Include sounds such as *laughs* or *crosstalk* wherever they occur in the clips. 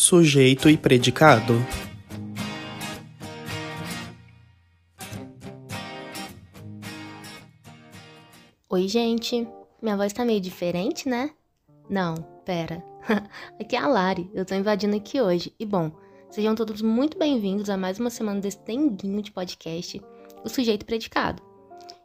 Sujeito e predicado. Oi, gente. Minha voz tá meio diferente, né? Não, pera. *laughs* aqui é a Lari, eu tô invadindo aqui hoje. E bom, sejam todos muito bem-vindos a mais uma semana desse denguinho de podcast, O Sujeito Predicado.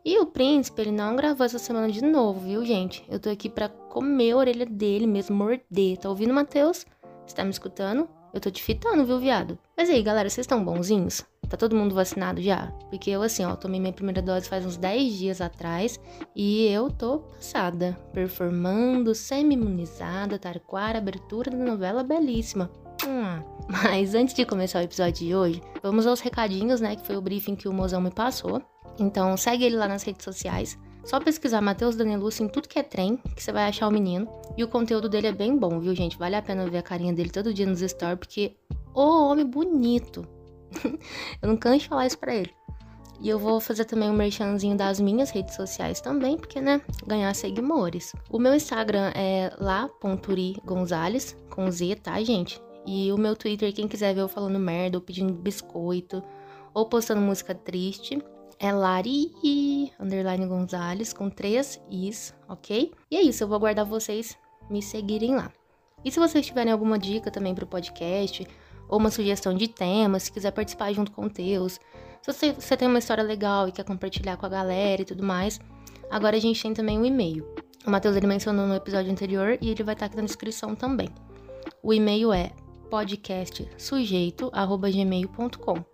E o príncipe, ele não gravou essa semana de novo, viu, gente? Eu tô aqui pra comer a orelha dele mesmo, morder. Tá ouvindo, Matheus? Você tá me escutando? Eu tô te fitando, viu, viado? Mas aí, galera, vocês estão bonzinhos? Tá todo mundo vacinado já? Porque eu, assim, ó, tomei minha primeira dose faz uns 10 dias atrás e eu tô passada, performando, semi-imunizada, taquara, abertura da novela belíssima. Hum. Mas antes de começar o episódio de hoje, vamos aos recadinhos, né? Que foi o briefing que o mozão me passou. Então segue ele lá nas redes sociais. Só pesquisar Matheus Danelucci em tudo que é trem, que você vai achar o menino. E o conteúdo dele é bem bom, viu, gente? Vale a pena ver a carinha dele todo dia nos stories, porque ô homem bonito. *laughs* eu não canso de falar isso pra ele. E eu vou fazer também um merchanzinho das minhas redes sociais também, porque, né, ganhar seguidores. O meu Instagram é lá.urigonzales, com Z, tá, gente? E o meu Twitter, quem quiser ver eu falando merda, ou pedindo biscoito, ou postando música triste, é Lari underline Gonzalez com três is, ok? E é isso, eu vou aguardar vocês me seguirem lá. E se vocês tiverem alguma dica também para o podcast, ou uma sugestão de tema, se quiser participar junto com o Teus, se você, você tem uma história legal e quer compartilhar com a galera e tudo mais, agora a gente tem também o um e-mail. O Matheus ele mencionou no episódio anterior e ele vai estar aqui na descrição também. O e-mail é podcastsujeito@gmail.com.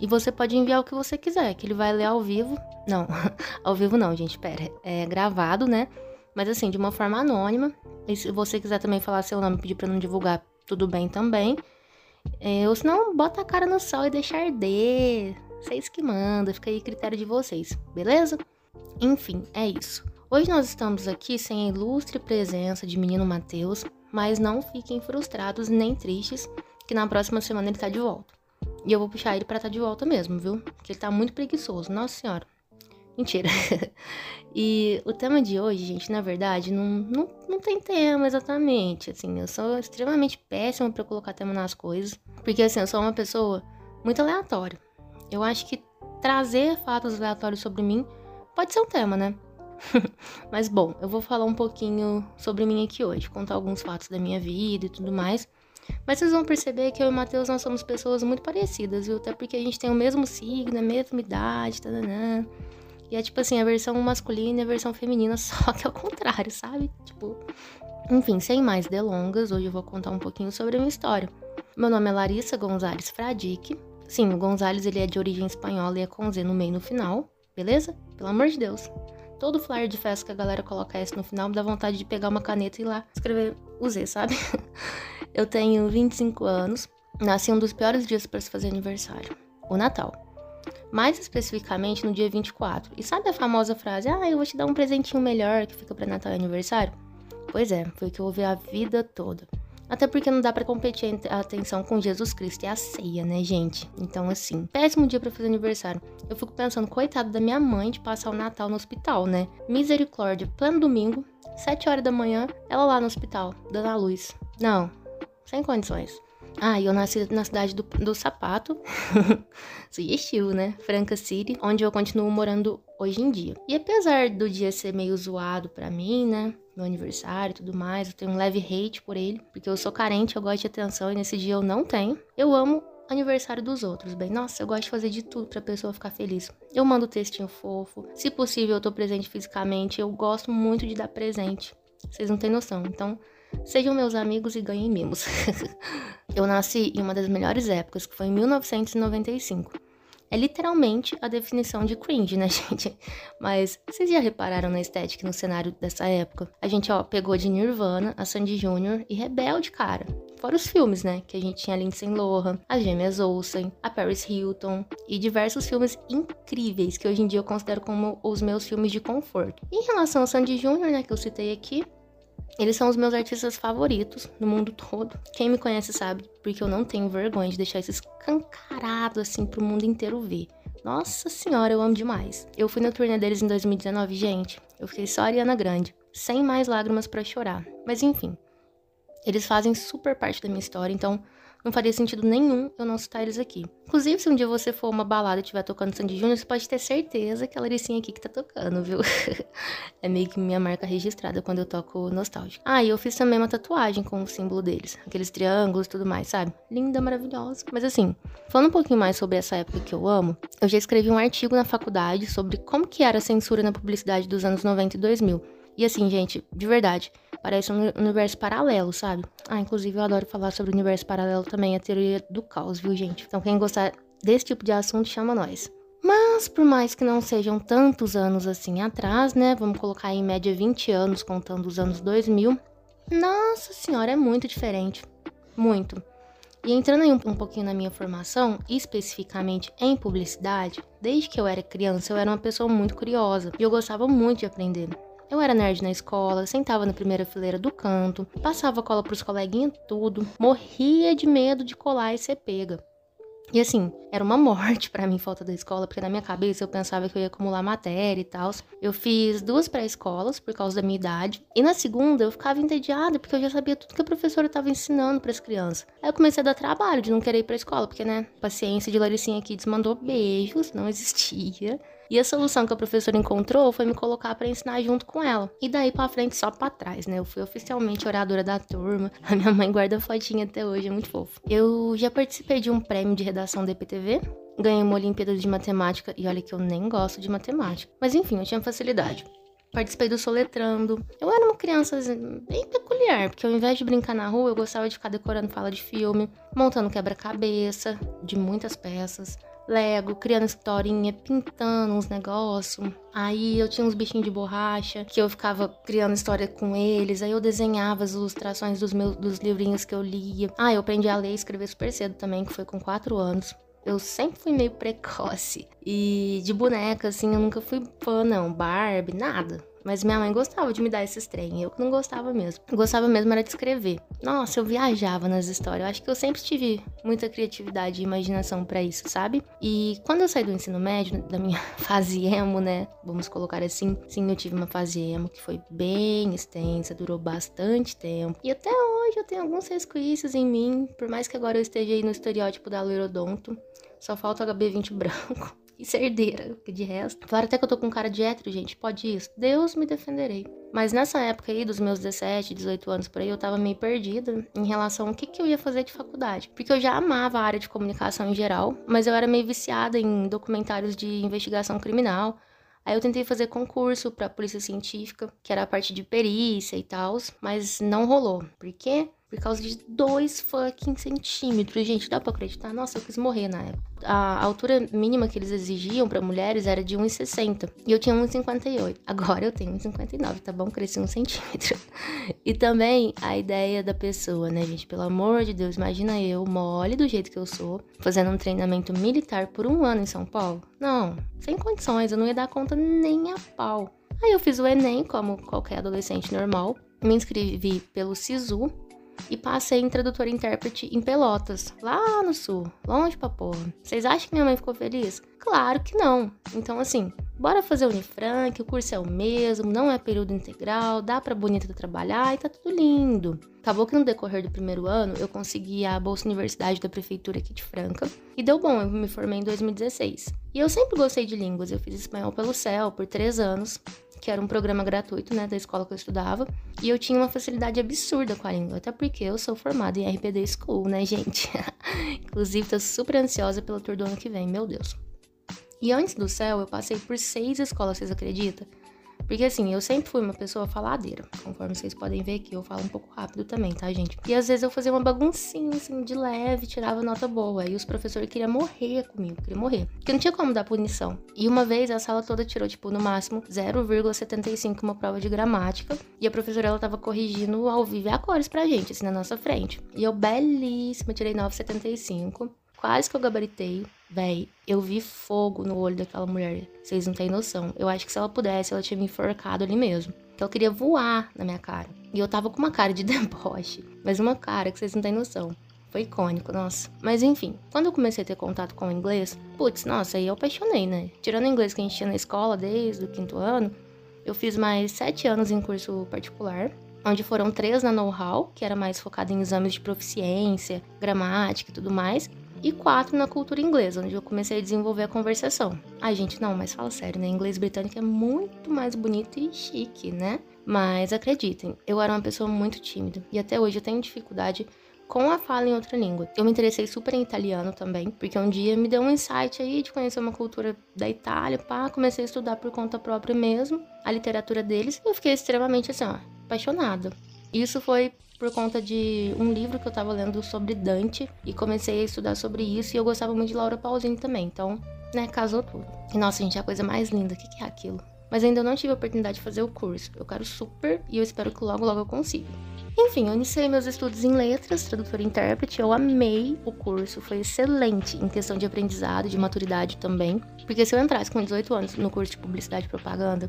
E você pode enviar o que você quiser, que ele vai ler ao vivo. Não, *laughs* ao vivo não, gente, pera. É gravado, né? Mas assim, de uma forma anônima. E se você quiser também falar seu nome pedir pra não divulgar, tudo bem também. É, ou senão, bota a cara no sol e deixa arder. Vocês que mandam, fica aí critério de vocês, beleza? Enfim, é isso. Hoje nós estamos aqui sem a ilustre presença de menino Matheus, mas não fiquem frustrados nem tristes, que na próxima semana ele tá de volta. E eu vou puxar ele pra estar tá de volta mesmo, viu? Porque ele tá muito preguiçoso, nossa senhora. Mentira. *laughs* e o tema de hoje, gente, na verdade, não, não, não tem tema exatamente. Assim, eu sou extremamente péssima para colocar tema nas coisas. Porque, assim, eu sou uma pessoa muito aleatória. Eu acho que trazer fatos aleatórios sobre mim pode ser um tema, né? *laughs* Mas bom, eu vou falar um pouquinho sobre mim aqui hoje, contar alguns fatos da minha vida e tudo mais. Mas vocês vão perceber que eu e o Matheus nós somos pessoas muito parecidas, viu? Até porque a gente tem o mesmo signo, a mesma idade, tadanã. E é tipo assim, a versão masculina e a versão feminina, *laughs* só que ao contrário, sabe? Tipo. Enfim, sem mais delongas, hoje eu vou contar um pouquinho sobre a minha história. Meu nome é Larissa Gonzalez Fradique. Sim, o Gonzalez ele é de origem espanhola e é com Z no meio no final, beleza? Pelo amor de Deus. Todo flyer de festa que a galera coloca S no final me dá vontade de pegar uma caneta e ir lá escrever o Z, sabe? *laughs* Eu tenho 25 anos, nasci um dos piores dias para se fazer aniversário, o Natal. Mais especificamente no dia 24. E sabe a famosa frase: "Ah, eu vou te dar um presentinho melhor que fica para Natal e aniversário"? Pois é, foi o que eu ouvi a vida toda. Até porque não dá para competir a atenção com Jesus Cristo e a ceia, né, gente? Então, assim, péssimo dia para fazer aniversário. Eu fico pensando, coitado da minha mãe de passar o Natal no hospital, né? Misericórdia, plano domingo, 7 horas da manhã, ela lá no hospital, dando a luz. Não, sem condições. Ah, eu nasci na cidade do, do sapato, *laughs* sugestivo, né? Franca City, onde eu continuo morando hoje em dia. E apesar do dia ser meio zoado para mim, né? Meu aniversário e tudo mais, eu tenho um leve hate por ele, porque eu sou carente, eu gosto de atenção e nesse dia eu não tenho. Eu amo aniversário dos outros, bem. Nossa, eu gosto de fazer de tudo pra pessoa ficar feliz. Eu mando textinho fofo. Se possível, eu tô presente fisicamente. Eu gosto muito de dar presente. Vocês não têm noção. Então, Sejam meus amigos e ganhem mimos. *laughs* eu nasci em uma das melhores épocas, que foi em 1995. É literalmente a definição de cringe, né, *laughs* gente? Mas vocês já repararam na estética no cenário dessa época? A gente, ó, pegou de Nirvana, a Sandy Jr. e Rebelde, cara. Fora os filmes, né? Que a gente tinha Lindsay Lohan, as Gêmeas Olsen, a Paris Hilton e diversos filmes incríveis que hoje em dia eu considero como os meus filmes de conforto. Em relação a Sandy Jr., né, que eu citei aqui, eles são os meus artistas favoritos no mundo todo. Quem me conhece sabe, porque eu não tenho vergonha de deixar isso escancarado assim pro mundo inteiro ver. Nossa senhora, eu amo demais. Eu fui na turnê deles em 2019, gente. Eu fiquei só Ariana Grande, sem mais lágrimas para chorar. Mas enfim. Eles fazem super parte da minha história, então não faria sentido nenhum eu não citar eles aqui. Inclusive, se um dia você for uma balada e estiver tocando Sandy Júnior, você pode ter certeza que é a Laricinha aqui que tá tocando, viu? *laughs* é meio que minha marca registrada quando eu toco nostálgico. Ah, e eu fiz também uma tatuagem com o símbolo deles. Aqueles triângulos e tudo mais, sabe? Linda, maravilhosa. Mas assim, falando um pouquinho mais sobre essa época que eu amo, eu já escrevi um artigo na faculdade sobre como que era a censura na publicidade dos anos 90 e 2000. E assim, gente, de verdade, parece um universo paralelo, sabe? Ah, inclusive eu adoro falar sobre o universo paralelo também, a teoria do caos, viu, gente? Então quem gostar desse tipo de assunto, chama nós. Mas, por mais que não sejam tantos anos assim atrás, né? Vamos colocar em média 20 anos, contando os anos 2000. Nossa senhora, é muito diferente. Muito. E entrando um, um pouquinho na minha formação, especificamente em publicidade, desde que eu era criança, eu era uma pessoa muito curiosa e eu gostava muito de aprender. Eu era nerd na escola, sentava na primeira fileira do canto, passava cola pros coleguinhas tudo, morria de medo de colar e ser pega. E assim, era uma *laughs* morte para mim falta da escola, porque na minha cabeça eu pensava que eu ia acumular matéria e tal. Eu fiz duas pré-escolas por causa da minha idade, e na segunda eu ficava entediada porque eu já sabia tudo que a professora estava ensinando para as crianças. Aí eu comecei a dar trabalho de não querer ir para escola, porque né, paciência de Laricinha aqui desmandou beijos, não existia. E a solução que a professora encontrou foi me colocar para ensinar junto com ela. E daí para frente só para trás, né? Eu fui oficialmente oradora da turma. *laughs* A minha mãe guarda fotinha até hoje, é muito fofo. Eu já participei de um prêmio de redação da EPTV, ganhei uma Olimpíada de Matemática e olha que eu nem gosto de matemática. Mas enfim, eu tinha facilidade. Participei do Soletrando. Eu era uma criança assim, bem peculiar, porque ao invés de brincar na rua, eu gostava de ficar decorando fala de filme, montando quebra-cabeça de muitas peças. Lego, criando historinha, pintando uns negócios. Aí eu tinha uns bichinhos de borracha que eu ficava criando história com eles. Aí eu desenhava as ilustrações dos meus dos livrinhos que eu lia. Ah, eu aprendi a ler e escrever super cedo também, que foi com 4 anos. Eu sempre fui meio precoce. E de boneca, assim, eu nunca fui fã, não. Barbie, nada. Mas minha mãe gostava de me dar esses trem, eu não gostava mesmo. Gostava mesmo era de escrever. Nossa, eu viajava nas histórias. Eu acho que eu sempre tive muita criatividade e imaginação para isso, sabe? E quando eu saí do ensino médio, da minha *laughs* fase emo, né? Vamos colocar assim. Sim, eu tive uma fase emo que foi bem extensa, durou bastante tempo. E até hoje eu tenho alguns resquícios em mim, por mais que agora eu esteja aí no estereótipo da loirodonto. Só falta o HB20 branco e ser herdeira, de resto. Claro até que eu tô com cara de hétero, gente, pode isso. Deus me defenderei. Mas nessa época aí, dos meus 17, 18 anos por aí, eu tava meio perdida em relação ao que, que eu ia fazer de faculdade. Porque eu já amava a área de comunicação em geral, mas eu era meio viciada em documentários de investigação criminal. Aí eu tentei fazer concurso para polícia científica, que era a parte de perícia e tal, mas não rolou. Por quê? Por causa de dois fucking centímetros. Gente, dá pra acreditar? Nossa, eu quis morrer na época. A altura mínima que eles exigiam para mulheres era de 1,60. E eu tinha 1,58. Agora eu tenho 1,59, tá bom? Cresci um centímetro. *laughs* E também a ideia da pessoa, né, gente? Pelo amor de Deus, imagina eu, mole do jeito que eu sou, fazendo um treinamento militar por um ano em São Paulo. Não, sem condições, eu não ia dar conta nem a pau. Aí eu fiz o Enem, como qualquer adolescente normal. Me inscrevi pelo SISU, e passei em tradutor e intérprete em Pelotas, lá no sul, longe pra porra. Vocês acham que minha mãe ficou feliz? Claro que não. Então, assim, bora fazer o Unifranc, o curso é o mesmo, não é período integral, dá pra bonita trabalhar e tá tudo lindo. Acabou que no decorrer do primeiro ano eu consegui a Bolsa Universidade da Prefeitura aqui de Franca e deu bom, eu me formei em 2016. E eu sempre gostei de línguas, eu fiz espanhol pelo CEL por três anos que era um programa gratuito, né, da escola que eu estudava, e eu tinha uma facilidade absurda com a língua, até porque eu sou formada em RPD School, né, gente? *laughs* Inclusive, tô super ansiosa pelo tour do ano que vem, meu Deus. E antes do céu, eu passei por seis escolas, vocês acreditam? Porque assim, eu sempre fui uma pessoa faladeira. Conforme vocês podem ver aqui, eu falo um pouco rápido também, tá, gente? E às vezes eu fazia uma baguncinha, assim, de leve, tirava nota boa. E os professores queriam morrer comigo, queriam morrer. Porque não tinha como dar punição. E uma vez a sala toda tirou, tipo, no máximo 0,75 uma prova de gramática. E a professora, ela tava corrigindo ao vivo a cores pra gente, assim, na nossa frente. E eu, belíssima, tirei 9,75. Quase que eu gabaritei. Véi, eu vi fogo no olho daquela mulher. Vocês não têm noção. Eu acho que se ela pudesse, ela tinha me enforcado ali mesmo. Que ela queria voar na minha cara. E eu tava com uma cara de *laughs* deboche. Mas uma cara que vocês não têm noção. Foi icônico, nossa. Mas enfim, quando eu comecei a ter contato com o inglês, putz, nossa, aí eu apaixonei, né? Tirando o inglês que a gente tinha na escola desde o quinto ano, eu fiz mais sete anos em curso particular onde foram três na know-how, que era mais focado em exames de proficiência, gramática e tudo mais, e quatro na cultura inglesa, onde eu comecei a desenvolver a conversação. Ai, gente, não, mas fala sério, né? Inglês britânico é muito mais bonito e chique, né? Mas acreditem, eu era uma pessoa muito tímida e até hoje eu tenho dificuldade com a fala em outra língua. Eu me interessei super em italiano também, porque um dia me deu um insight aí de conhecer uma cultura da Itália, pá, comecei a estudar por conta própria mesmo, a literatura deles, e eu fiquei extremamente assim, ó, apaixonada. Isso foi por conta de um livro que eu tava lendo sobre Dante e comecei a estudar sobre isso e eu gostava muito de Laura Pausini também, então, né, casou tudo. E nossa, gente, a coisa mais linda, o que, que é aquilo? Mas ainda não tive a oportunidade de fazer o curso. Eu quero super e eu espero que logo, logo eu consiga. Enfim, eu iniciei meus estudos em letras, tradutor e intérprete. Eu amei o curso, foi excelente em questão de aprendizado, de maturidade também. Porque se eu entrasse com 18 anos no curso de publicidade e propaganda,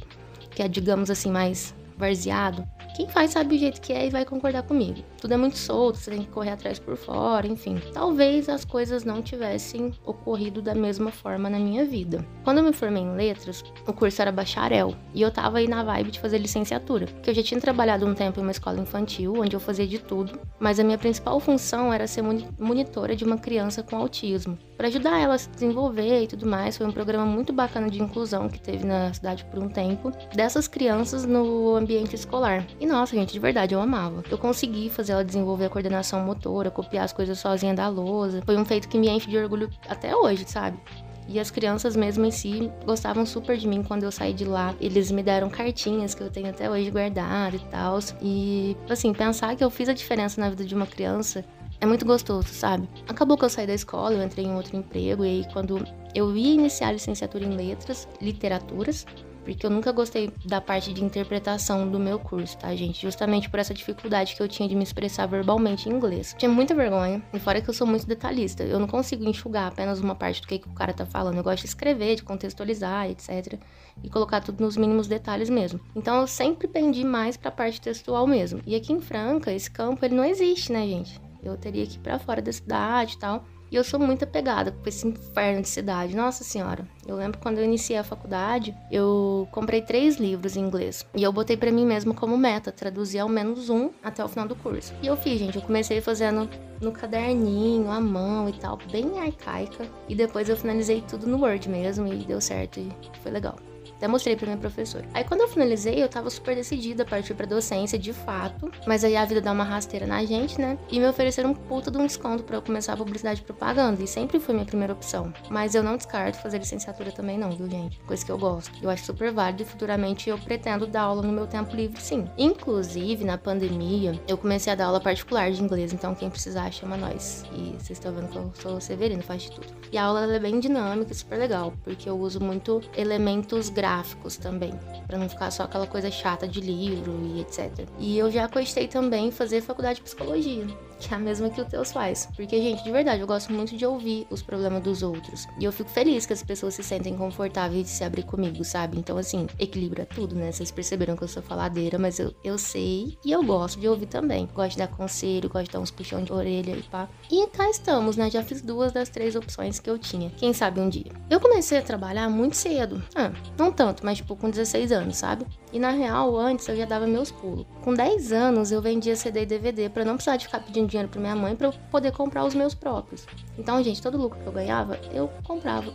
que é, digamos assim, mais varzeado, quem faz sabe o jeito que é e vai concordar comigo. Tudo é muito solto, você tem que correr atrás por fora, enfim. Talvez as coisas não tivessem ocorrido da mesma forma na minha vida. Quando eu me formei em letras, o curso era bacharel e eu tava aí na vibe de fazer licenciatura, porque eu já tinha trabalhado um tempo em uma escola infantil, onde eu fazia de tudo, mas a minha principal função era ser monitora de uma criança com autismo para ajudar ela a se desenvolver e tudo mais. Foi um programa muito bacana de inclusão que teve na cidade por um tempo, dessas crianças no ambiente escolar. E nossa, gente, de verdade, eu amava. Eu consegui fazer ela desenvolver a coordenação motora, copiar as coisas sozinha da lousa. Foi um feito que me enche de orgulho até hoje, sabe? E as crianças mesmo em si gostavam super de mim quando eu saí de lá. Eles me deram cartinhas que eu tenho até hoje guardado e tal. E, assim, pensar que eu fiz a diferença na vida de uma criança é muito gostoso, sabe? Acabou que eu saí da escola, eu entrei em outro emprego, e aí quando eu ia iniciar a licenciatura em letras, literaturas, porque eu nunca gostei da parte de interpretação do meu curso, tá, gente? Justamente por essa dificuldade que eu tinha de me expressar verbalmente em inglês. Tinha muita vergonha, e fora que eu sou muito detalhista, eu não consigo enxugar apenas uma parte do que, que o cara tá falando. Eu gosto de escrever, de contextualizar, etc. E colocar tudo nos mínimos detalhes mesmo. Então eu sempre pendi mais pra parte textual mesmo. E aqui em Franca, esse campo, ele não existe, né, gente? Eu teria que ir pra fora da cidade e tal. E eu sou muito apegada com esse inferno de cidade. Nossa senhora. Eu lembro quando eu iniciei a faculdade, eu comprei três livros em inglês. E eu botei para mim mesmo como meta, traduzir ao menos um até o final do curso. E eu fiz, gente. Eu comecei fazendo no caderninho, à mão e tal, bem arcaica. E depois eu finalizei tudo no Word mesmo e deu certo e foi legal. Até mostrei pra minha professora. Aí quando eu finalizei, eu tava super decidida a partir pra docência, de fato. Mas aí a vida dá uma rasteira na gente, né? E me ofereceram um puta de um desconto para eu começar a publicidade e propaganda. E sempre foi minha primeira opção. Mas eu não descarto fazer licenciatura também, não, viu, gente? Coisa que eu gosto. Eu acho super válido e futuramente eu pretendo dar aula no meu tempo livre, sim. Inclusive, na pandemia, eu comecei a dar aula particular de inglês. Então, quem precisar, chama nós. E vocês estão vendo que eu sou Severino, faz de tudo. E a aula é bem dinâmica, super legal. Porque eu uso muito elementos gráficos gráficos também, para não ficar só aquela coisa chata de livro e etc. E eu já cogitei também fazer faculdade de psicologia que é a mesma que o Teus faz. Porque, gente, de verdade, eu gosto muito de ouvir os problemas dos outros. E eu fico feliz que as pessoas se sentem confortáveis de se abrir comigo, sabe? Então, assim, equilibra tudo, né? Vocês perceberam que eu sou faladeira, mas eu, eu sei e eu gosto de ouvir também. Gosto de dar conselho, gosto de dar uns puxão de orelha e pá. E cá estamos, né? Já fiz duas das três opções que eu tinha. Quem sabe um dia. Eu comecei a trabalhar muito cedo. Ah, não tanto, mas tipo com 16 anos, sabe? E na real, antes eu já dava meus pulos. Com 10 anos eu vendia CD e DVD para não precisar de ficar pedindo dinheiro para minha mãe para eu poder comprar os meus próprios. Então, gente, todo lucro que eu ganhava, eu comprava.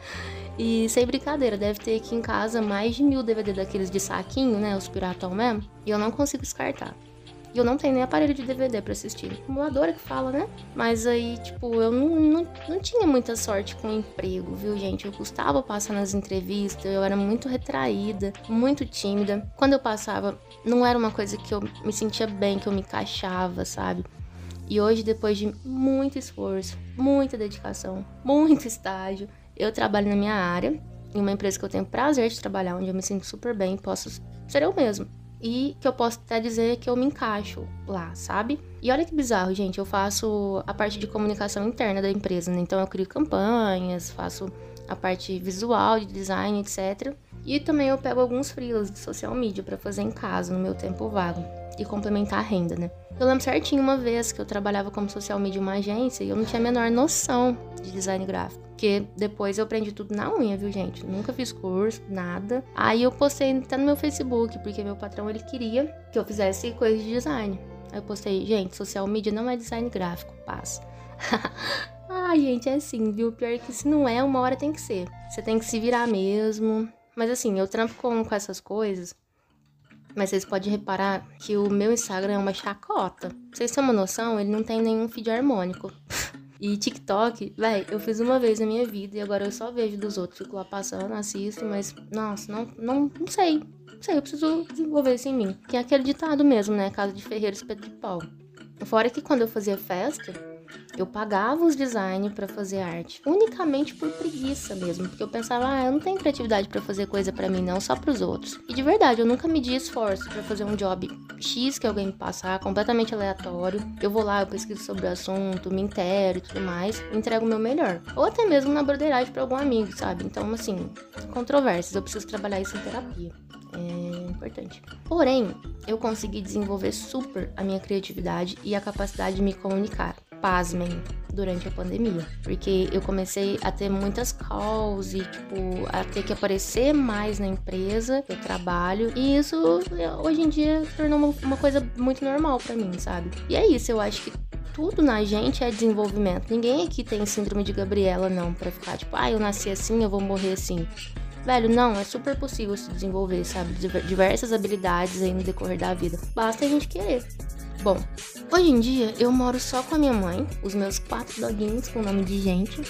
*laughs* e sem brincadeira, deve ter aqui em casa mais de mil DVD daqueles de saquinho, né? Os piratão mesmo. E eu não consigo descartar. E eu não tenho nem aparelho de DVD para assistir. Acumuladora que fala, né? Mas aí, tipo, eu não, não, não tinha muita sorte com o emprego, viu, gente? Eu custava passar nas entrevistas, eu era muito retraída, muito tímida. Quando eu passava, não era uma coisa que eu me sentia bem, que eu me encaixava, sabe? E hoje, depois de muito esforço, muita dedicação, muito estágio, eu trabalho na minha área, em uma empresa que eu tenho prazer de trabalhar, onde eu me sinto super bem, posso ser eu mesmo e que eu posso até dizer que eu me encaixo lá, sabe? E olha que bizarro, gente, eu faço a parte de comunicação interna da empresa, né? Então eu crio campanhas, faço a parte visual, de design, etc. E também eu pego alguns freelas de social media para fazer em casa, no meu tempo vago. E complementar a renda, né? Eu lembro certinho uma vez que eu trabalhava como social media em uma agência e eu não tinha a menor noção de design gráfico. Porque depois eu aprendi tudo na unha, viu, gente? Nunca fiz curso, nada. Aí eu postei até no meu Facebook, porque meu patrão ele queria que eu fizesse coisa de design. Aí eu postei, gente, social media não é design gráfico, paz. *laughs* Ai, gente, é assim, viu? Pior que se não é, uma hora tem que ser. Você tem que se virar mesmo. Mas assim, eu trampo com, com essas coisas mas vocês podem reparar que o meu Instagram é uma chacota. Pra vocês terem uma noção, ele não tem nenhum feed harmônico. E TikTok, véi, eu fiz uma vez na minha vida e agora eu só vejo dos outros. Fico lá passando, assisto, mas, nossa, não, não, não sei. Não sei, eu preciso desenvolver isso em mim. Que é aquele ditado mesmo, né? Casa de ferreiro, espeto de pau. Fora que quando eu fazia festa, eu pagava os designers para fazer arte, unicamente por preguiça mesmo, porque eu pensava, ah, eu não tenho criatividade para fazer coisa para mim não, só para os outros. E de verdade, eu nunca medi esforço para fazer um job X que alguém me passar, completamente aleatório. Eu vou lá, eu pesquiso sobre o assunto, me intero e tudo mais, entrego o meu melhor. Ou até mesmo na broderagem para algum amigo, sabe? Então, assim, controvérsias, eu preciso trabalhar isso em terapia. É importante. Porém, eu consegui desenvolver super a minha criatividade e a capacidade de me comunicar pasmem, durante a pandemia. Porque eu comecei a ter muitas calls e, tipo, a ter que aparecer mais na empresa que eu trabalho. E isso, hoje em dia, tornou uma, coisa muito normal para mim, sabe? E é isso, eu acho que tudo na gente é desenvolvimento. Ninguém aqui tem síndrome de Gabriela, não, pra ficar tipo, ah, eu nasci assim, eu vou morrer assim. Velho, não, é super possível se desenvolver, sabe? Diversas habilidades aí no decorrer da vida. Basta a gente querer. Bom, hoje em dia eu moro só com a minha mãe, os meus quatro doguinhos com nome de gente.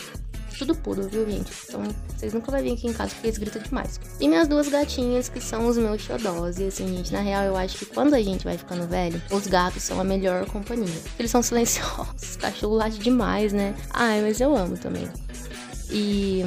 Tudo puro, viu, gente? Então, vocês nunca vão vir aqui em casa porque eles gritam demais. E minhas duas gatinhas, que são os meus xodós. E assim, gente, na real, eu acho que quando a gente vai ficando velho, os gatos são a melhor companhia. Eles são *laughs* silenciosos, cachorro late demais, né? Ai, mas eu amo também. E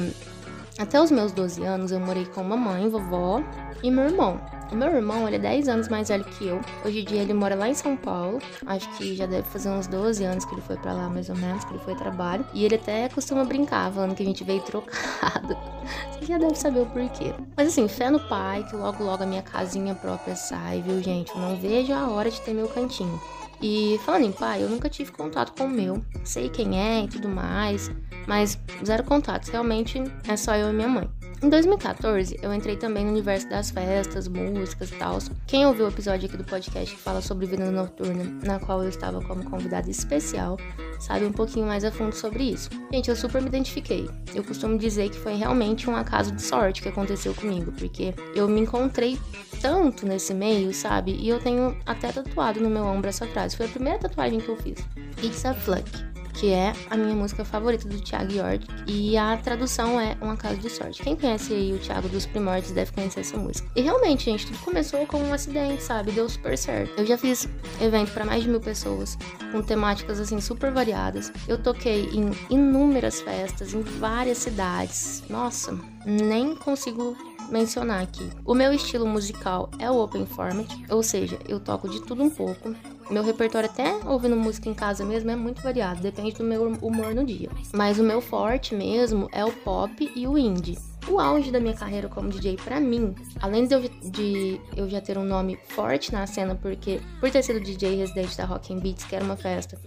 até os meus 12 anos eu morei com mamãe, vovó e meu irmão. O meu irmão, ele é 10 anos mais velho que eu. Hoje em dia ele mora lá em São Paulo. Acho que já deve fazer uns 12 anos que ele foi para lá, mais ou menos, que ele foi trabalho. E ele até costuma brincar, falando que a gente veio trocado. *laughs* Você já deve saber o porquê. Mas assim, fé no pai, que logo logo a minha casinha própria sai, viu, gente? Eu não vejo a hora de ter meu cantinho. E falando em pai, eu nunca tive contato com o meu. Sei quem é e tudo mais, mas zero contatos. Realmente é só eu e minha mãe. Em 2014, eu entrei também no universo das festas, músicas e tal. Quem ouviu o episódio aqui do podcast que fala sobre vida noturna, na qual eu estava como convidada especial, sabe um pouquinho mais a fundo sobre isso. Gente, eu super me identifiquei. Eu costumo dizer que foi realmente um acaso de sorte que aconteceu comigo, porque eu me encontrei tanto nesse meio, sabe? E eu tenho até tatuado no meu ombro essa frase. Foi a primeira tatuagem que eu fiz. It's a Fluck que é a minha música favorita do Thiago York. E a tradução é Um Acaso de Sorte. Quem conhece aí o Thiago dos Primórdios deve conhecer essa música. E realmente, gente, tudo começou com um acidente, sabe? Deu super certo. Eu já fiz evento para mais de mil pessoas, com temáticas assim super variadas. Eu toquei em inúmeras festas, em várias cidades. Nossa, nem consigo mencionar aqui. O meu estilo musical é o open format, ou seja, eu toco de tudo um pouco. Meu repertório até ouvindo música em casa mesmo é muito variado, depende do meu humor no dia. Mas o meu forte mesmo é o pop e o indie. O auge da minha carreira como DJ para mim, além de eu, de eu já ter um nome forte na cena, porque por ter sido DJ residente da Rock and Beats, que era uma festa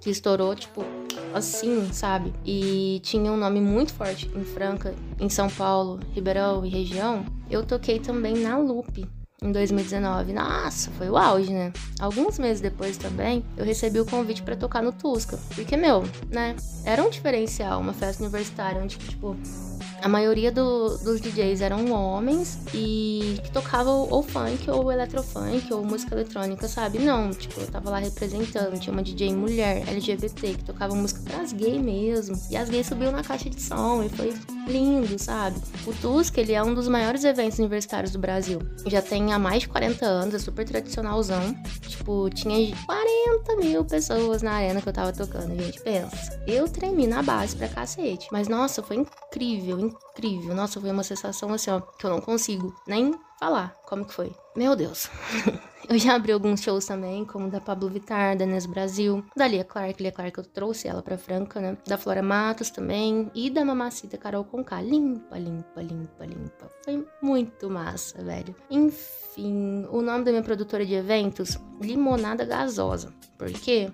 que estourou, tipo, assim, sabe? E tinha um nome muito forte em Franca, em São Paulo, Ribeirão e região. Eu toquei também na Loop, em 2019. Nossa, foi o auge, né? Alguns meses depois também, eu recebi o convite para tocar no Tusca. Porque, meu, né? Era um diferencial, uma festa universitária onde, tipo, a maioria do, dos DJs eram homens e que tocavam ou funk ou eletrofunk ou música eletrônica, sabe? Não, tipo, eu tava lá representando, tinha uma DJ mulher LGBT que tocava música pras gays mesmo. E as gays subiam na caixa de som e foi lindo, sabe? O Tusk, ele é um dos maiores eventos universitários do Brasil. Já tem há mais de 40 anos, é super tradicionalzão. Tipo, tinha 40 mil pessoas na arena que eu tava tocando, gente. Pensa. Eu tremi na base pra cacete. Mas, nossa, foi incrível, incrível. Nossa, foi uma sensação assim, ó, que eu não consigo nem falar como que foi. Meu Deus. *laughs* eu já abri alguns shows também, como da Pablo Vittar, da Nes Brasil, da Lia Clark, Lia Clark eu trouxe ela pra Franca, né? Da Flora Matos também, e da Mamacita Carol Conká. Limpa, limpa, limpa, limpa. Foi muito massa, velho. Enfim, o nome da minha produtora de eventos, Limonada Gasosa. Por quê?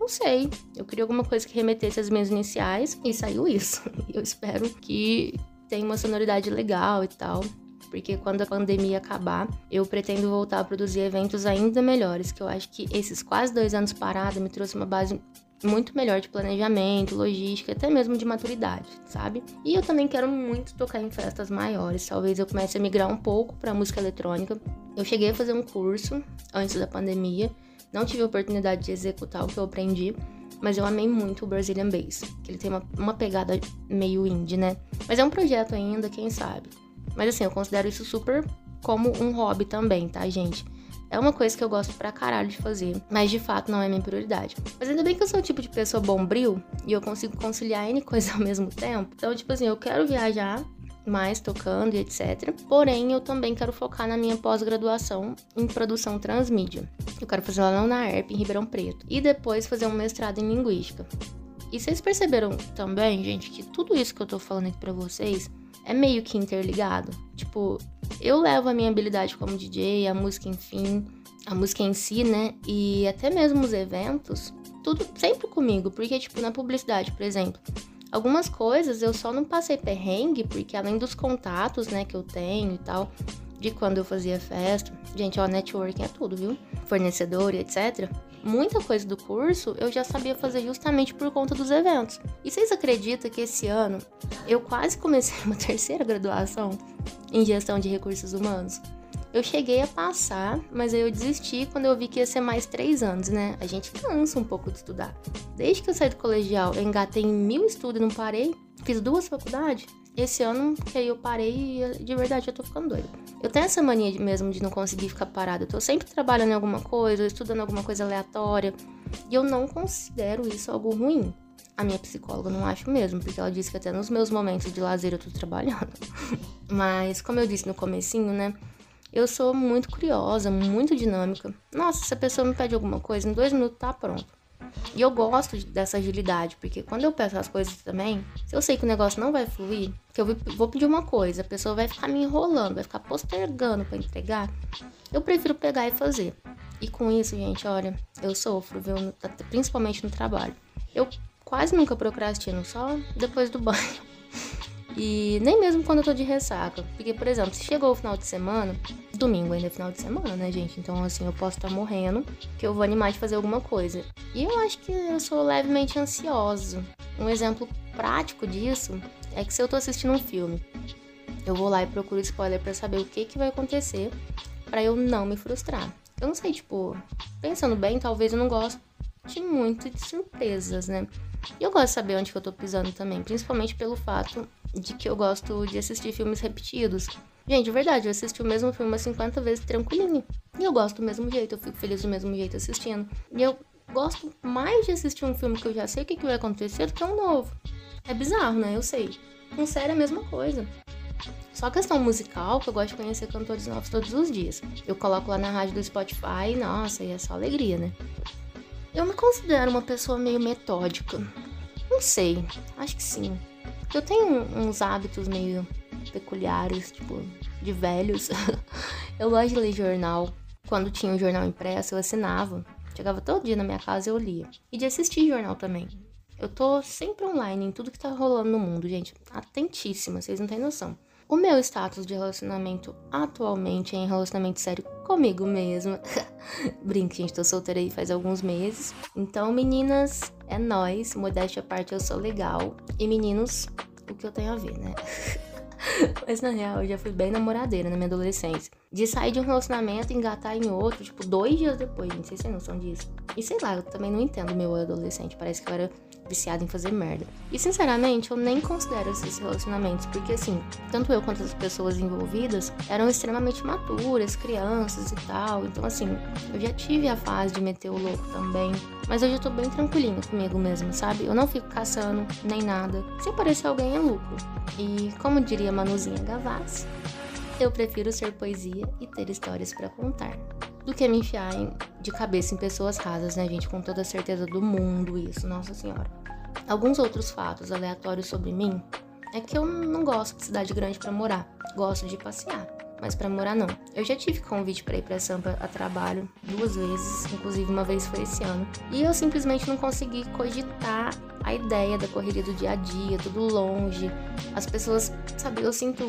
Não sei. Eu queria alguma coisa que remetesse às minhas iniciais e saiu isso. *laughs* Eu espero que tenha uma sonoridade legal e tal porque quando a pandemia acabar, eu pretendo voltar a produzir eventos ainda melhores, que eu acho que esses quase dois anos parada me trouxe uma base muito melhor de planejamento, logística, até mesmo de maturidade, sabe? E eu também quero muito tocar em festas maiores. Talvez eu comece a migrar um pouco para música eletrônica. Eu cheguei a fazer um curso antes da pandemia, não tive a oportunidade de executar o que eu aprendi, mas eu amei muito o Brazilian Bass, que ele tem uma, uma pegada meio indie, né? Mas é um projeto ainda, quem sabe. Mas assim, eu considero isso super como um hobby também, tá, gente? É uma coisa que eu gosto pra caralho de fazer, mas de fato não é minha prioridade. Mas ainda bem que eu sou o tipo de pessoa bombril e eu consigo conciliar N coisas *laughs* ao mesmo tempo. Então, tipo assim, eu quero viajar mais tocando e etc. Porém, eu também quero focar na minha pós-graduação em produção transmídia. Eu quero fazer lá na UNAERP, em Ribeirão Preto. E depois fazer um mestrado em linguística. E vocês perceberam também, gente, que tudo isso que eu tô falando aqui pra vocês é meio que interligado. Tipo, eu levo a minha habilidade como DJ, a música, enfim, a música em si, né? E até mesmo os eventos, tudo sempre comigo. Porque, tipo, na publicidade, por exemplo, algumas coisas eu só não passei perrengue, porque além dos contatos, né, que eu tenho e tal, de quando eu fazia festa, gente, ó, networking é tudo, viu? Fornecedor e etc muita coisa do curso eu já sabia fazer justamente por conta dos eventos. E vocês acreditam que esse ano eu quase comecei *laughs* uma terceira graduação em gestão de recursos humanos? Eu cheguei a passar, mas aí eu desisti quando eu vi que ia ser mais três anos, né? A gente cansa um pouco de estudar. Desde que eu saí do colegial, eu engatei em mil estudos e não parei. Fiz duas faculdades. Esse ano que aí eu parei e de verdade eu tô ficando doida. Eu tenho essa mania mesmo de não conseguir ficar parada. Eu tô sempre trabalhando em alguma coisa, estudando alguma coisa aleatória. E eu não considero isso algo ruim. A minha psicóloga não acho mesmo, porque ela disse que até nos meus momentos de lazer eu tô trabalhando. *laughs* Mas, como eu disse no comecinho, né? Eu sou muito curiosa, muito dinâmica. Nossa, se a pessoa me pede alguma coisa, em dois minutos tá pronto. E eu gosto dessa agilidade, porque quando eu peço as coisas também, se eu sei que o negócio não vai fluir, que eu vou pedir uma coisa, a pessoa vai ficar me enrolando, vai ficar postergando para entregar, eu prefiro pegar e fazer. E com isso, gente, olha, eu sofro, viu? Principalmente no trabalho. Eu quase nunca procrastino, só depois do *laughs* banho. E nem mesmo quando eu tô de ressaca. Porque, por exemplo, se chegou o final de semana, domingo ainda é final de semana, né, gente? Então, assim, eu posso estar tá morrendo, que eu vou animar de fazer alguma coisa. E eu acho que eu sou levemente ansioso. Um exemplo prático disso é que se eu tô assistindo um filme, eu vou lá e procuro spoiler para saber o que que vai acontecer para eu não me frustrar. Eu não sei, tipo, pensando bem, talvez eu não goste muito de surpresas, né? E eu gosto de saber onde que eu tô pisando também, principalmente pelo fato de que eu gosto de assistir filmes repetidos. Gente, de verdade, eu assisti o mesmo filme umas 50 vezes tranquilinho. E eu gosto do mesmo jeito, eu fico feliz do mesmo jeito assistindo. E eu gosto mais de assistir um filme que eu já sei o que, que vai acontecer do que um novo. É bizarro, né? Eu sei. Com série é a mesma coisa. Só questão musical, que eu gosto de conhecer cantores novos todos os dias. Eu coloco lá na rádio do Spotify nossa, e é só alegria, né? Eu me considero uma pessoa meio metódica. Não sei, acho que sim. Eu tenho uns hábitos meio peculiares, tipo, de velhos. *laughs* eu gosto de ler jornal. Quando tinha um jornal impresso, eu assinava. Chegava todo dia na minha casa e eu lia. E de assistir jornal também. Eu tô sempre online em tudo que tá rolando no mundo, gente. Atentíssima, vocês não têm noção. O meu status de relacionamento atualmente é em relacionamento sério comigo mesma. *laughs* Brinque, gente, tô solteira aí faz alguns meses. Então, meninas, é nós. Modéstia à parte, eu sou legal. E meninos, o que eu tenho a ver, né? *laughs* Mas na real, eu já fui bem namoradeira na minha adolescência. De sair de um relacionamento e engatar em outro, tipo, dois dias depois, gente. Vocês têm noção disso? E sei lá, eu também não entendo meu adolescente. Parece que eu era viciada em fazer merda. E sinceramente, eu nem considero esses relacionamentos, porque assim, tanto eu quanto as pessoas envolvidas eram extremamente maturas, crianças e tal. Então, assim, eu já tive a fase de meter o louco também. Mas eu já tô bem tranquilinha comigo mesmo, sabe? Eu não fico caçando nem nada. Se aparecer alguém é lucro. E como diria Manuzinha Gavassi, Eu prefiro ser poesia e ter histórias para contar do que me enfiar em, de cabeça em pessoas rasas, né, gente? Com toda a certeza do mundo, isso, nossa senhora. Alguns outros fatos aleatórios sobre mim é que eu não gosto de cidade grande para morar. Gosto de passear, mas para morar não. Eu já tive convite para ir para Sampa a trabalho duas vezes, inclusive uma vez foi esse ano, e eu simplesmente não consegui cogitar a ideia da correria do dia a dia, tudo longe. As pessoas, sabe, eu sinto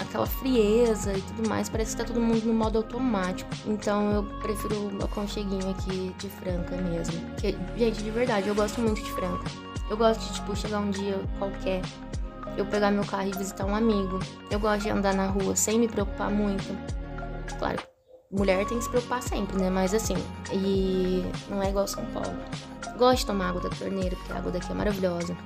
aquela frieza e tudo mais, parece que tá todo mundo no modo automático. Então eu prefiro o aconcheguinho aqui de Franca mesmo. Que, gente, de verdade, eu gosto muito de Franca. Eu gosto de, tipo, chegar um dia qualquer, eu pegar meu carro e visitar um amigo. Eu gosto de andar na rua sem me preocupar muito. Claro, mulher tem que se preocupar sempre, né? Mas assim, e não é igual São Paulo. Gosto de tomar água da torneira, porque a água daqui é maravilhosa.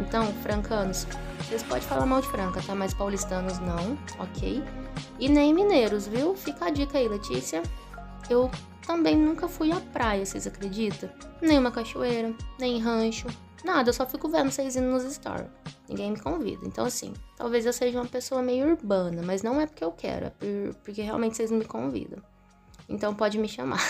Então, francanos, vocês podem falar mal de Franca, tá? Mas paulistanos não, ok? E nem mineiros, viu? Fica a dica aí, Letícia. Eu também nunca fui à praia, vocês acreditam? Nem uma cachoeira, nem rancho, nada. Eu só fico vendo vocês indo nos stories. Ninguém me convida. Então, assim, talvez eu seja uma pessoa meio urbana, mas não é porque eu quero, é porque realmente vocês não me convidam. Então, pode me chamar.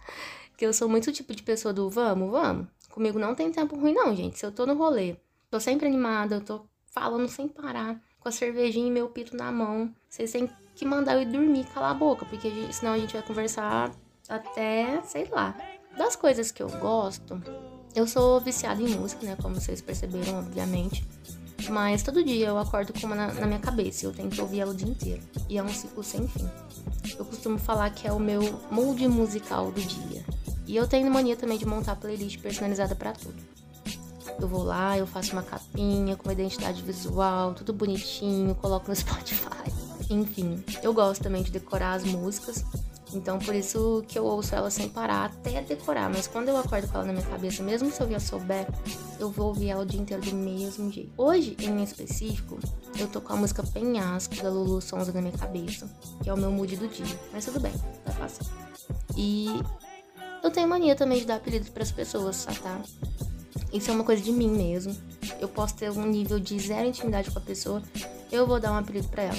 *laughs* que eu sou muito tipo de pessoa do vamos, vamos. Comigo não tem tempo ruim, não, gente. Se eu tô no rolê Tô sempre animada, eu tô falando sem parar, com a cervejinha e meu pito na mão. Vocês têm que mandar eu ir dormir, calar a boca, porque senão a gente vai conversar até, sei lá. Das coisas que eu gosto, eu sou viciada em música, né? Como vocês perceberam, obviamente. Mas todo dia eu acordo com uma na, na minha cabeça e eu tenho que ouvir ela o dia inteiro. E é um ciclo sem fim. Eu costumo falar que é o meu mood musical do dia. E eu tenho mania também de montar playlist personalizada para tudo. Eu vou lá, eu faço uma capinha com uma identidade visual, tudo bonitinho, coloco no *laughs* Spotify. Enfim, eu gosto também de decorar as músicas. Então, por isso que eu ouço ela sem parar até decorar. Mas quando eu acordo com ela na minha cabeça, mesmo se eu já souber, eu vou ouvir ela o dia inteiro do mesmo jeito. Hoje, em específico, eu tô com a música Penhasco da Lulu Sonza na minha cabeça, que é o meu mood do dia. Mas tudo bem, vai passar. E eu tenho mania também de dar apelido para as pessoas, tá? Isso é uma coisa de mim mesmo. Eu posso ter um nível de zero intimidade com a pessoa, eu vou dar um apelido para ela.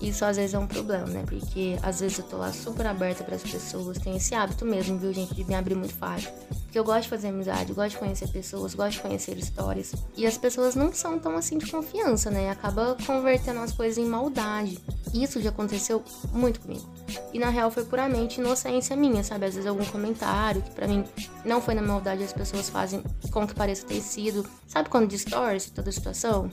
Isso às vezes é um problema, né? Porque às vezes eu tô lá super aberta para as pessoas, tenho esse hábito mesmo, viu, gente, de me abrir muito fácil. Porque eu gosto de fazer amizade, gosto de conhecer pessoas, gosto de conhecer histórias. E as pessoas não são tão assim de confiança, né? Acaba convertendo as coisas em maldade. Isso já aconteceu muito comigo. E na real foi puramente inocência minha, sabe? Às vezes algum comentário que para mim não foi na maldade, as pessoas fazem com que pareça ter sido. Sabe quando distorce toda a situação?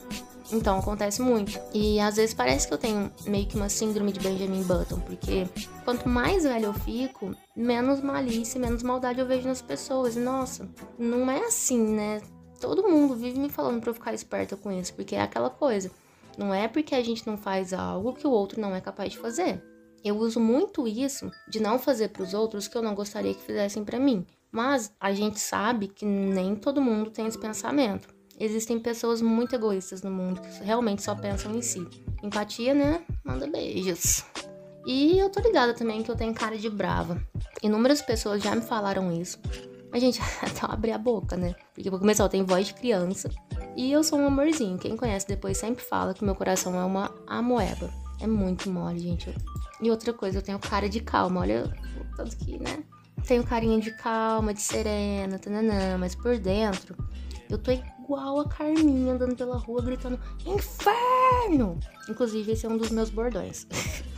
Então, acontece muito. E às vezes parece que eu tenho meio que uma síndrome de Benjamin Button, porque quanto mais velho eu fico, menos malícia, menos maldade eu vejo nas pessoas. E nossa, não é assim, né? Todo mundo vive me falando pra eu ficar esperta com isso, porque é aquela coisa. Não é porque a gente não faz algo que o outro não é capaz de fazer. Eu uso muito isso de não fazer para os outros que eu não gostaria que fizessem para mim. Mas a gente sabe que nem todo mundo tem esse pensamento. Existem pessoas muito egoístas no mundo que realmente só pensam em si. Empatia, né? Manda beijos. E eu tô ligada também que eu tenho cara de brava. Inúmeras pessoas já me falaram isso. Mas, gente, *laughs* até eu abrir a boca, né? Porque, pra começar, eu tenho voz de criança. E eu sou um amorzinho. Quem conhece depois sempre fala que meu coração é uma amoeba. É muito mole, gente. E outra coisa, eu tenho cara de calma. Olha tanto que, né? Tenho carinha de calma, de serena, tananã. Mas por dentro, eu tô igual a Carminha andando pela rua gritando Inferno! Inclusive, esse é um dos meus bordões.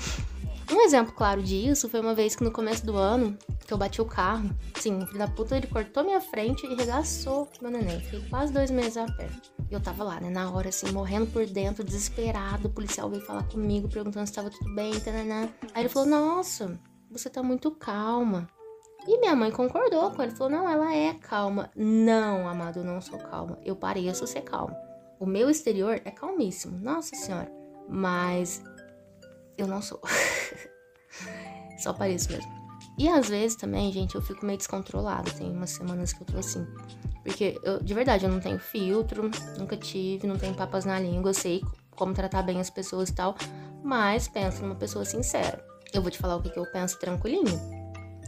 *laughs* um exemplo claro disso foi uma vez que no começo do ano, que eu bati o carro. Sim, filho da puta ele cortou minha frente e regaçou meu neném. Fiquei quase dois meses a pé. E eu tava lá, né, na hora, assim, morrendo por dentro, desesperado. O policial veio falar comigo, perguntando se tava tudo bem, tananã. Aí ele falou: Nossa, você tá muito calma. E minha mãe concordou com ele, falou: não, ela é calma. Não, amado, não sou calma. Eu pareço ser calma. O meu exterior é calmíssimo, nossa senhora. Mas eu não sou. *laughs* Só pareço mesmo. E às vezes também, gente, eu fico meio descontrolada. Tem umas semanas que eu tô assim. Porque, eu, de verdade, eu não tenho filtro, nunca tive, não tenho papas na língua. Eu sei como tratar bem as pessoas e tal. Mas penso numa pessoa sincera. Eu vou te falar o que, que eu penso tranquilinho.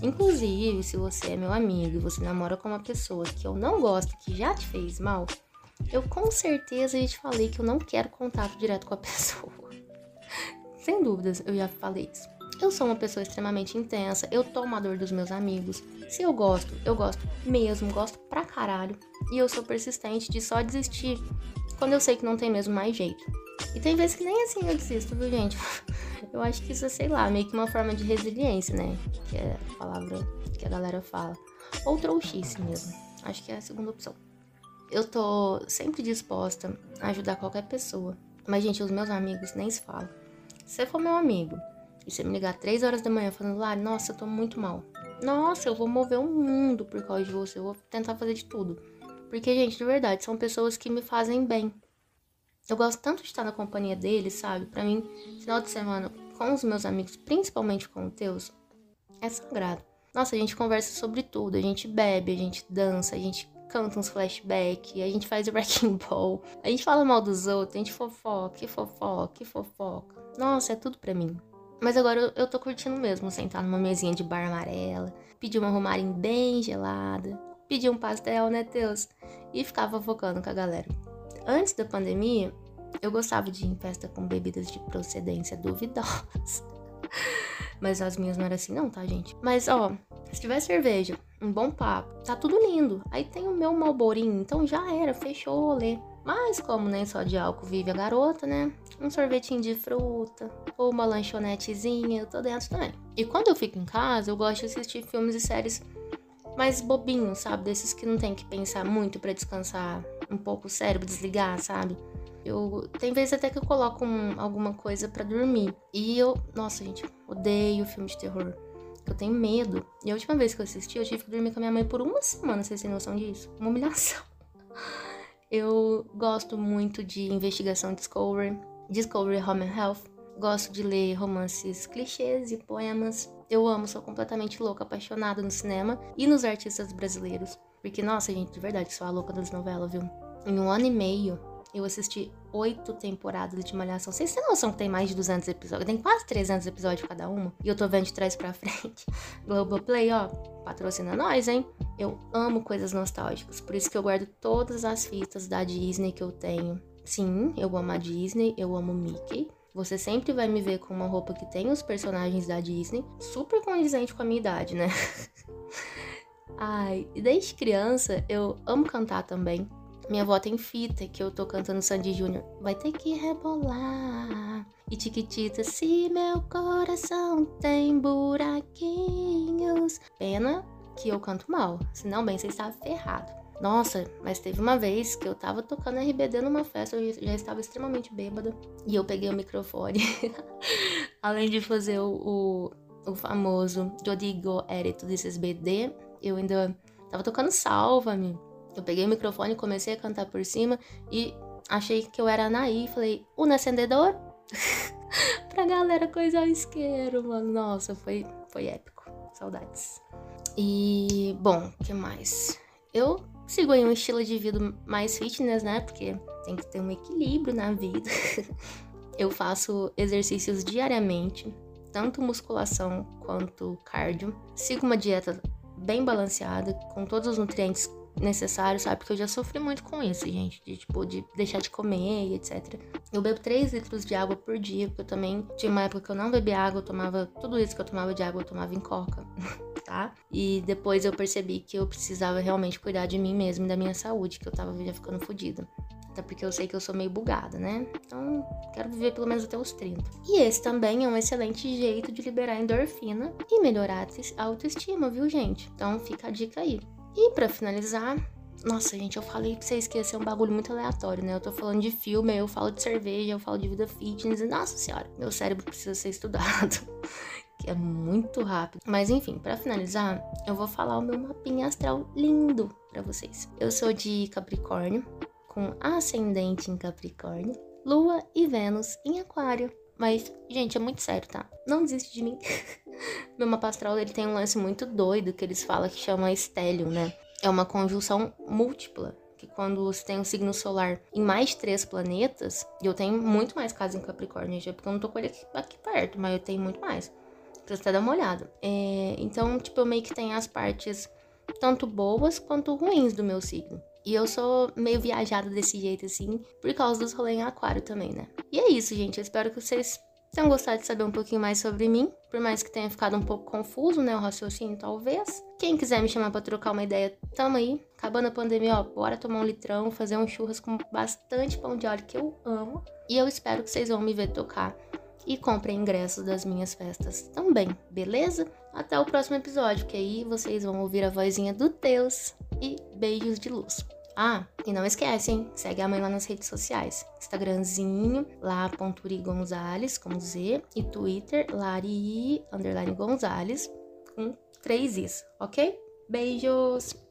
Inclusive, se você é meu amigo e você namora com uma pessoa que eu não gosto, que já te fez mal, eu com certeza já te falei que eu não quero contato direto com a *laughs* pessoa. sem dúvidas, eu já falei isso. Eu sou uma pessoa extremamente intensa, eu tomo a dor dos meus amigos. Se eu gosto, eu gosto mesmo, gosto pra caralho. E eu sou persistente de só desistir quando eu sei que não tem mesmo mais jeito. E tem vezes que nem assim eu desisto, viu, gente? Eu acho que isso é, sei lá, meio que uma forma de resiliência, né? Que é a palavra que a galera fala. Ou trouxice mesmo. Acho que é a segunda opção. Eu tô sempre disposta a ajudar qualquer pessoa. Mas, gente, os meus amigos nem se falam. Se você for meu amigo e você me ligar três horas da manhã falando lá, nossa, eu tô muito mal. Nossa, eu vou mover o mundo por causa de você. Eu vou tentar fazer de tudo. Porque, gente, de verdade, são pessoas que me fazem bem. Eu gosto tanto de estar na companhia deles, sabe? Para mim, final de semana com os meus amigos, principalmente com o Teus, é sagrado. Nossa, a gente conversa sobre tudo, a gente bebe, a gente dança, a gente canta uns flashbacks, a gente faz o wrecking ball, a gente fala mal dos outros, a gente fofoca, e fofoca, e fofoca. Nossa, é tudo pra mim. Mas agora eu, eu tô curtindo mesmo sentar numa mesinha de bar amarela, pedir uma romarin bem gelada, pedir um pastel, né, Teus? E ficar fofocando com a galera. Antes da pandemia, eu gostava de ir em festa com bebidas de procedência duvidosas. *laughs* Mas as minhas não eram assim, não, tá, gente? Mas, ó, se tiver cerveja, um bom papo, tá tudo lindo. Aí tem o meu malborinho, então já era, fechou o rolê. Mas como nem só de álcool vive a garota, né? Um sorvetinho de fruta ou uma lanchonetezinha, eu tô dentro também. E quando eu fico em casa, eu gosto de assistir filmes e séries mais bobinhos, sabe? Desses que não tem que pensar muito para descansar um pouco o cérebro, desligar, sabe? Eu tem vezes até que eu coloco um, alguma coisa para dormir. E eu, nossa, gente, odeio filme de terror. Eu tenho medo. E a última vez que eu assisti, eu tive que dormir com a minha mãe por uma semana, vocês têm noção disso? Uma humilhação. *laughs* Eu gosto muito de investigação Discovery, Discovery Home and Health. Gosto de ler romances clichês e poemas. Eu amo, sou completamente louca, apaixonada no cinema e nos artistas brasileiros. Porque, nossa, gente, de verdade, sou a louca das novelas, viu? Em um ano e meio, eu assisti oito temporadas de Malhação. Vocês têm noção que tem mais de 200 episódios? Tem quase 300 episódios cada uma. E eu tô vendo de trás pra *laughs* frente. Globoplay, ó, patrocina nós, hein? Eu amo coisas nostálgicas. Por isso que eu guardo todas as fitas da Disney que eu tenho. Sim, eu amo a Disney, eu amo Mickey. Você sempre vai me ver com uma roupa que tem os personagens da Disney, super condizente com a minha idade, né? *laughs* Ai, e desde criança eu amo cantar também. Minha avó tem fita que eu tô cantando Sandy Júnior. Vai ter que rebolar. E Tiquitita, se meu coração tem buraquinhos. Pena que eu canto mal, senão bem, você estava ferrado. Nossa, mas teve uma vez que eu tava tocando RBD numa festa, eu já estava extremamente bêbada. E eu peguei o microfone. *laughs* Além de fazer o, o, o famoso Jodigo Erito desses BD, eu ainda tava tocando Salva-me. Eu peguei o microfone, comecei a cantar por cima e achei que eu era Anaí. Falei, um acendedor? *laughs* pra galera coisa o isqueiro, mano. Nossa, foi, foi épico. Saudades. E, bom, o que mais? Eu sigo aí um estilo de vida mais fitness, né? Porque tem que ter um equilíbrio na vida. *laughs* eu faço exercícios diariamente, tanto musculação quanto cardio. Sigo uma dieta bem balanceada, com todos os nutrientes necessário, sabe? Porque eu já sofri muito com isso, gente. De, tipo, de deixar de comer e etc. Eu bebo 3 litros de água por dia, porque eu também tinha uma época que eu não bebia água, eu tomava tudo isso que eu tomava de água, eu tomava em coca, *laughs* tá? E depois eu percebi que eu precisava realmente cuidar de mim mesmo e da minha saúde, que eu tava já ficando fodida. Até porque eu sei que eu sou meio bugada, né? Então, quero viver pelo menos até os 30. E esse também é um excelente jeito de liberar endorfina e melhorar a autoestima, viu, gente? Então, fica a dica aí. E para finalizar, nossa, gente, eu falei pra vocês ser um bagulho muito aleatório, né? Eu tô falando de filme, eu falo de cerveja, eu falo de vida fitness, e nossa senhora, meu cérebro precisa ser estudado, *laughs* que é muito rápido. Mas enfim, para finalizar, eu vou falar o meu mapinha astral lindo para vocês. Eu sou de Capricórnio, com ascendente em Capricórnio, Lua e Vênus em Aquário. Mas, gente, é muito sério, tá? Não desiste de mim. *laughs* Meu mapa astral ele tem um lance muito doido que eles falam que chama estélio, né? É uma conjunção múltipla. Que quando você tem um signo solar em mais três planetas, e eu tenho muito mais casa em Capricórnio, já porque eu não tô com ele aqui, aqui perto, mas eu tenho muito mais. Pra você dar uma olhada. É, então, tipo, eu meio que tenho as partes tanto boas quanto ruins do meu signo. E eu sou meio viajada desse jeito assim, por causa dos rolês em aquário também, né? E é isso, gente. Eu espero que vocês Se não gostar de saber um pouquinho mais sobre mim, por mais que tenha ficado um pouco confuso, né, o raciocínio talvez. Quem quiser me chamar para trocar uma ideia, tamo aí. Acabando a pandemia, ó, bora tomar um litrão, fazer um churras com bastante pão de óleo que eu amo. E eu espero que vocês vão me ver tocar e comprem ingressos das minhas festas também, beleza? Até o próximo episódio, que aí vocês vão ouvir a vozinha do Deus e beijos de luz. Ah, e não esquece, hein? Segue a mãe lá nas redes sociais. Instagramzinho, lá Ponturi com Z. E Twitter, Lari, underline Gonzalez, com três Is, ok? Beijos!